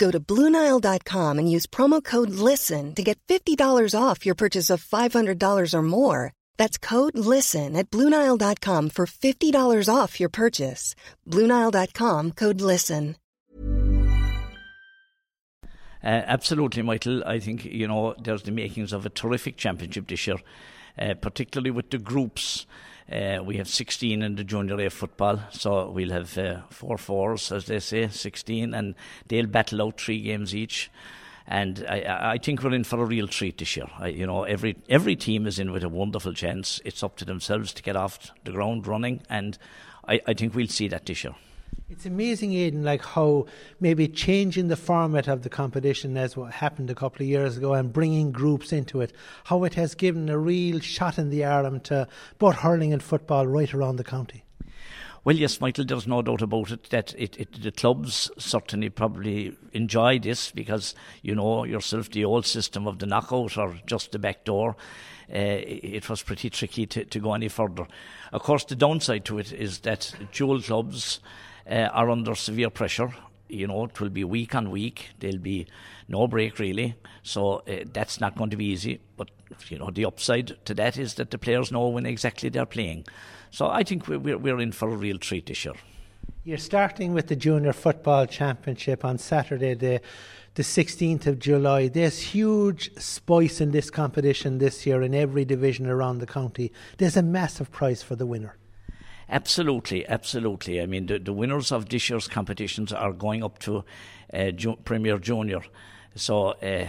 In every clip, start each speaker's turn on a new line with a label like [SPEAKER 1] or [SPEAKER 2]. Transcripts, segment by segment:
[SPEAKER 1] Go to Bluenile.com and use promo code LISTEN to get $50 off your purchase of $500 or more. That's code LISTEN at Bluenile.com for $50 off your purchase. Bluenile.com code LISTEN.
[SPEAKER 2] Uh, absolutely, Michael. I think, you know, there's the makings of a terrific championship this year, uh, particularly with the groups. Uh, we have 16 in the junior A football, so we'll have uh, four fours, as they say, 16, and they'll battle out three games each. And I, I think we're in for a real treat this year. I, you know, every every team is in with a wonderful chance. It's up to themselves to get off the ground running, and I, I think we'll see that this year.
[SPEAKER 3] It's amazing, Aidan, like how maybe changing the format of the competition as what happened a couple of years ago and bringing groups into it, how it has given a real shot in the arm to both hurling and football right around the county.
[SPEAKER 2] Well, yes, Michael, there's no doubt about it that it, it, the clubs certainly probably enjoy this because, you know, yourself, the old system of the knockout or just the back door, uh, it was pretty tricky to, to go any further. Of course, the downside to it is that dual clubs are under severe pressure. You know, it will be week on week. There'll be no break really. So uh, that's not going to be easy. But you know, the upside to that is that the players know when exactly they're playing. So I think we're we're in for a real treat this year.
[SPEAKER 3] You're starting with the Junior Football Championship on Saturday, the the 16th of July. There's huge spice in this competition this year in every division around the county. There's a massive prize for the winner.
[SPEAKER 2] Absolutely, absolutely. I mean, the, the winners of this year's competitions are going up to uh, ju- Premier Junior. So uh,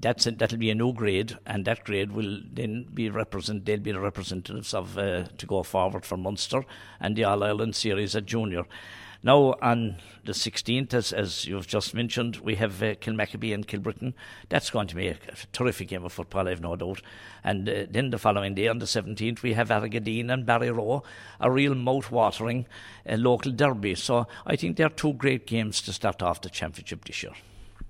[SPEAKER 2] that's a, that'll be a new grade, and that grade will then be represent. They'll be the representatives of uh, to go forward for Munster and the All Ireland Series at Junior. Now, on the 16th, as, as you've just mentioned, we have uh, and Kilbrittain. That's going to be a, terrific game of football, I've no doubt. And uh, then the following day, on the 17th, we have Argideen and Barryroe, a real mouth-watering uh, local derby. So I think they're two great games to start off the championship this year.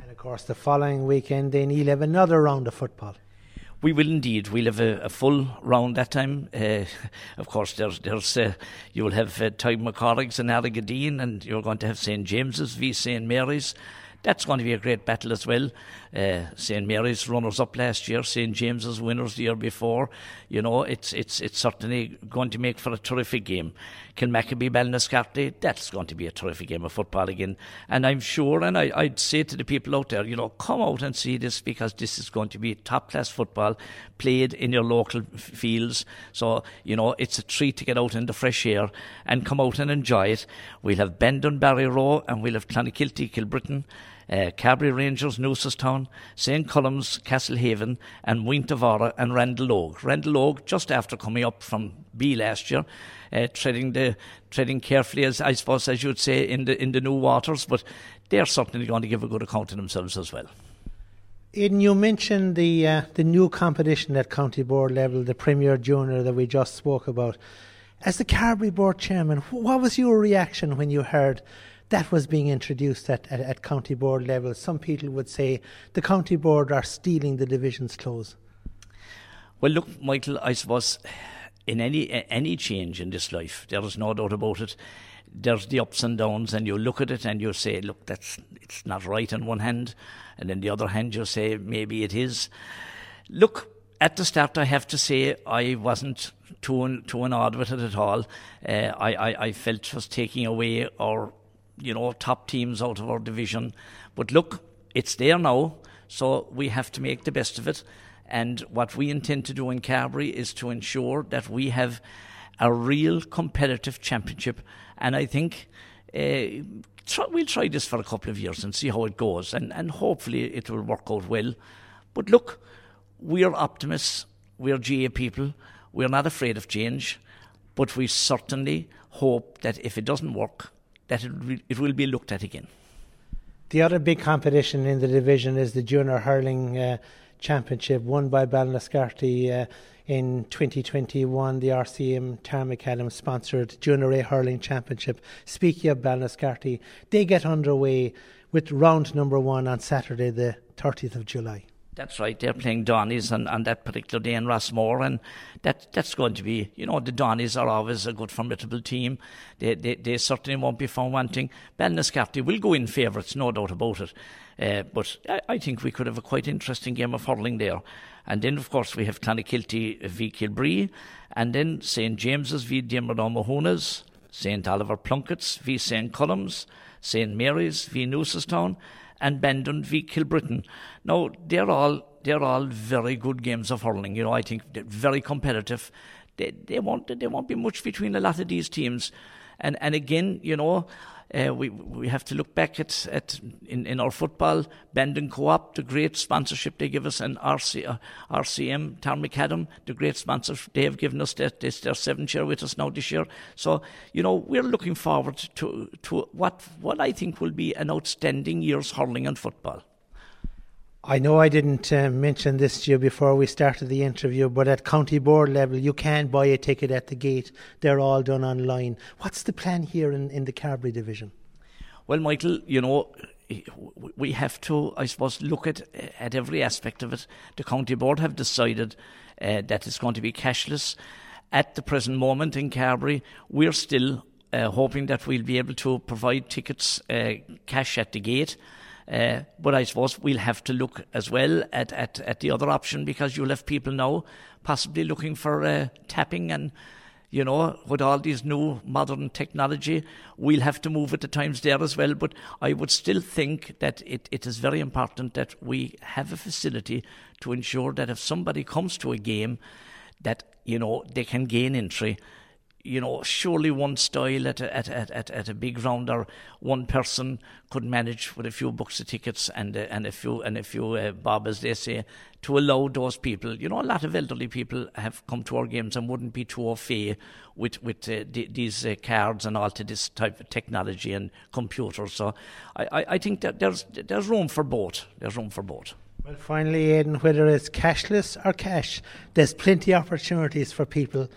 [SPEAKER 3] And of course, the following weekend, then you'll have another round of football.
[SPEAKER 2] We will indeed. We'll have a, a full round that time. Uh, of course, there's there's uh, you will have uh, Tadhg MacCarthaigh's and Argideen, and you're going to have St James's v St Mary's. That's going to be a great battle as well. Uh, St Mary's runners up last year, St James's winners the year before. You know, it's it's it's certainly going to make for a terrific game. Kilmacabea Ballinascarthy, that's going to be a terrific game of football again. And I'm sure, and I, I'd say to the people out there, you know, come out and see this because this is going to be top class football played in your local f- fields. So, you know, it's a treat to get out in the fresh air and come out and enjoy it. We'll have Bandon Barryroe and we'll have Clonakilty, Kilbrittain uh, Carbery Rangers, Newcestown, St. Colum's, Castlehaven, and Muintir Bháire and Randal Óg. Randallogue, just after coming up from B last year, uh, treading the treading carefully, as I suppose, as you'd say, in the in the new waters, but they're certainly going to give a good account of themselves as well.
[SPEAKER 3] Aidan, you mentioned the uh, the new competition at county board level, the Premier Junior that we just spoke about. As the Carbery board chairman, what was your reaction when you heard that was being introduced at, at, at, county board level. Some people would say the county board are stealing the division's clothes.
[SPEAKER 2] Well, look, Michael, I suppose in any any change in this life, there is no doubt about it. There's the ups and downs, and you look at it and you say, "Look, that's it's not right." On one hand, and then the other hand, you say, "Maybe it is." Look, at the start, I have to say I wasn't too too annoyed with it at all. Uh, I, I I felt it was taking away our you know, top teams out of our division. But look, it's there now, so we have to make the best of it. And what we intend to do in Carbery is to ensure that we have a real competitive championship. And I think uh, try, we'll try this for a couple of years and see how it goes. And, and hopefully it will work out well. But look, we are optimists, we are GAA people, we're not afraid of change, but we certainly hope that if it doesn't work, that it, it will be looked at again.
[SPEAKER 3] The other big competition in the division is the Junior Hurling uh, Championship, won by Ballinascarthy uh, in 2021. The RCM Tarmacadam sponsored Junior A Hurling Championship. Speaking of Ballinascarthy, they get underway with round number one on Saturday, the 30th of July.
[SPEAKER 2] That's right. They're playing Dohenys on, on that particular day in Rossmore, and that that's going to be, you know, the Dohenys are always a good, formidable team. They they, they certainly won't be found wanting. Ballinascarthy will go in favourites, no doubt about it. Uh, but I, I, think we could have a quite interesting game of hurling there. And then, of course, we have Clonakilty v Kilbree, and then St James's v Diarmuid Ó Mathúna's, St Oliver Plunkett's v St Colum's, St Mary's v Newcestown, and Bandon v Kilbrittain. Now they're all they're all very good games of hurling. You know, I think they're very competitive. They they won't there won't be much between a lot of these teams, and and again, you know, uh, we we have to look back at, at in, in our football, Bandon Co-op, the great sponsorship they give us, and RC, uh, RCM, Tarmacadam, the great sponsor they have given us. That this their seventh year with us now this year. So you know we're looking forward to to what what I think will be an outstanding year's hurling and football.
[SPEAKER 3] I know I didn't uh, mention this to you before we started the interview, but at county board level, you can buy a ticket at the gate. They're all done online. What's the plan here in, in the Carbery division?
[SPEAKER 2] Well, Michael, you know, we have to, I suppose, look at at every aspect of it. The county board have decided uh, that it's going to be cashless. At the present moment in Carbery, we're still uh, hoping that we'll be able to provide tickets uh, cash at the gate. Uh, but I suppose we'll have to look as well at, at, at the other option because you'll have people now possibly looking for uh, tapping and you know, with all these new modern technology, we'll have to move with the times there as well. But I would still think that it, it is very important that we have a facility to ensure that if somebody comes to a game, that, you know, they can gain entry you know, surely one style at a, at, at, at, a big rounder, one person could manage with a few bucks of tickets and uh, and a few and a few uh, bob, as they say, to allow those people. You know, a lot of elderly people have come to our games and wouldn't be too au fait with with uh, d- these uh, cards and all to this type of technology and computers. So, I, I, I think that there's there's room for both. There's room for both.
[SPEAKER 3] Well, finally, Aidan, whether it's cashless or cash, there's plenty of opportunities for people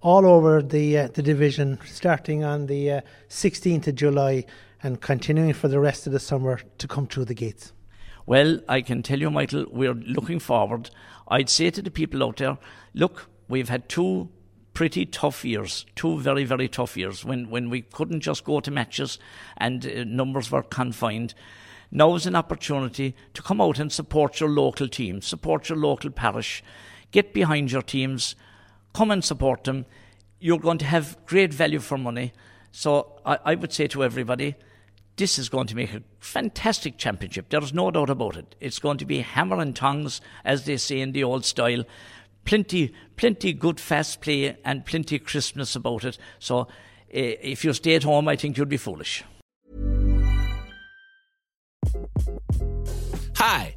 [SPEAKER 3] all over the uh, the division, starting on the uh, 16th of July and continuing for the rest of the summer to come through the gates.
[SPEAKER 2] Well, I can tell you, Michael, we're looking forward. I'd say to the people out there, look, we've had two pretty tough years, two very, very tough years when, when we couldn't just go to matches and uh, numbers were confined. Now is an opportunity to come out and support your local team, support your local parish, get behind your teams, come and support them. You're going to have great value for money. So I, I would say to everybody, this is going to make a fantastic championship. There's no doubt about it. It's going to be hammer and tongs, as they say in the old style. Plenty, plenty good fast play and plenty crispness about it. So uh, if you stay at home, I think you'd be foolish.
[SPEAKER 4] Hi.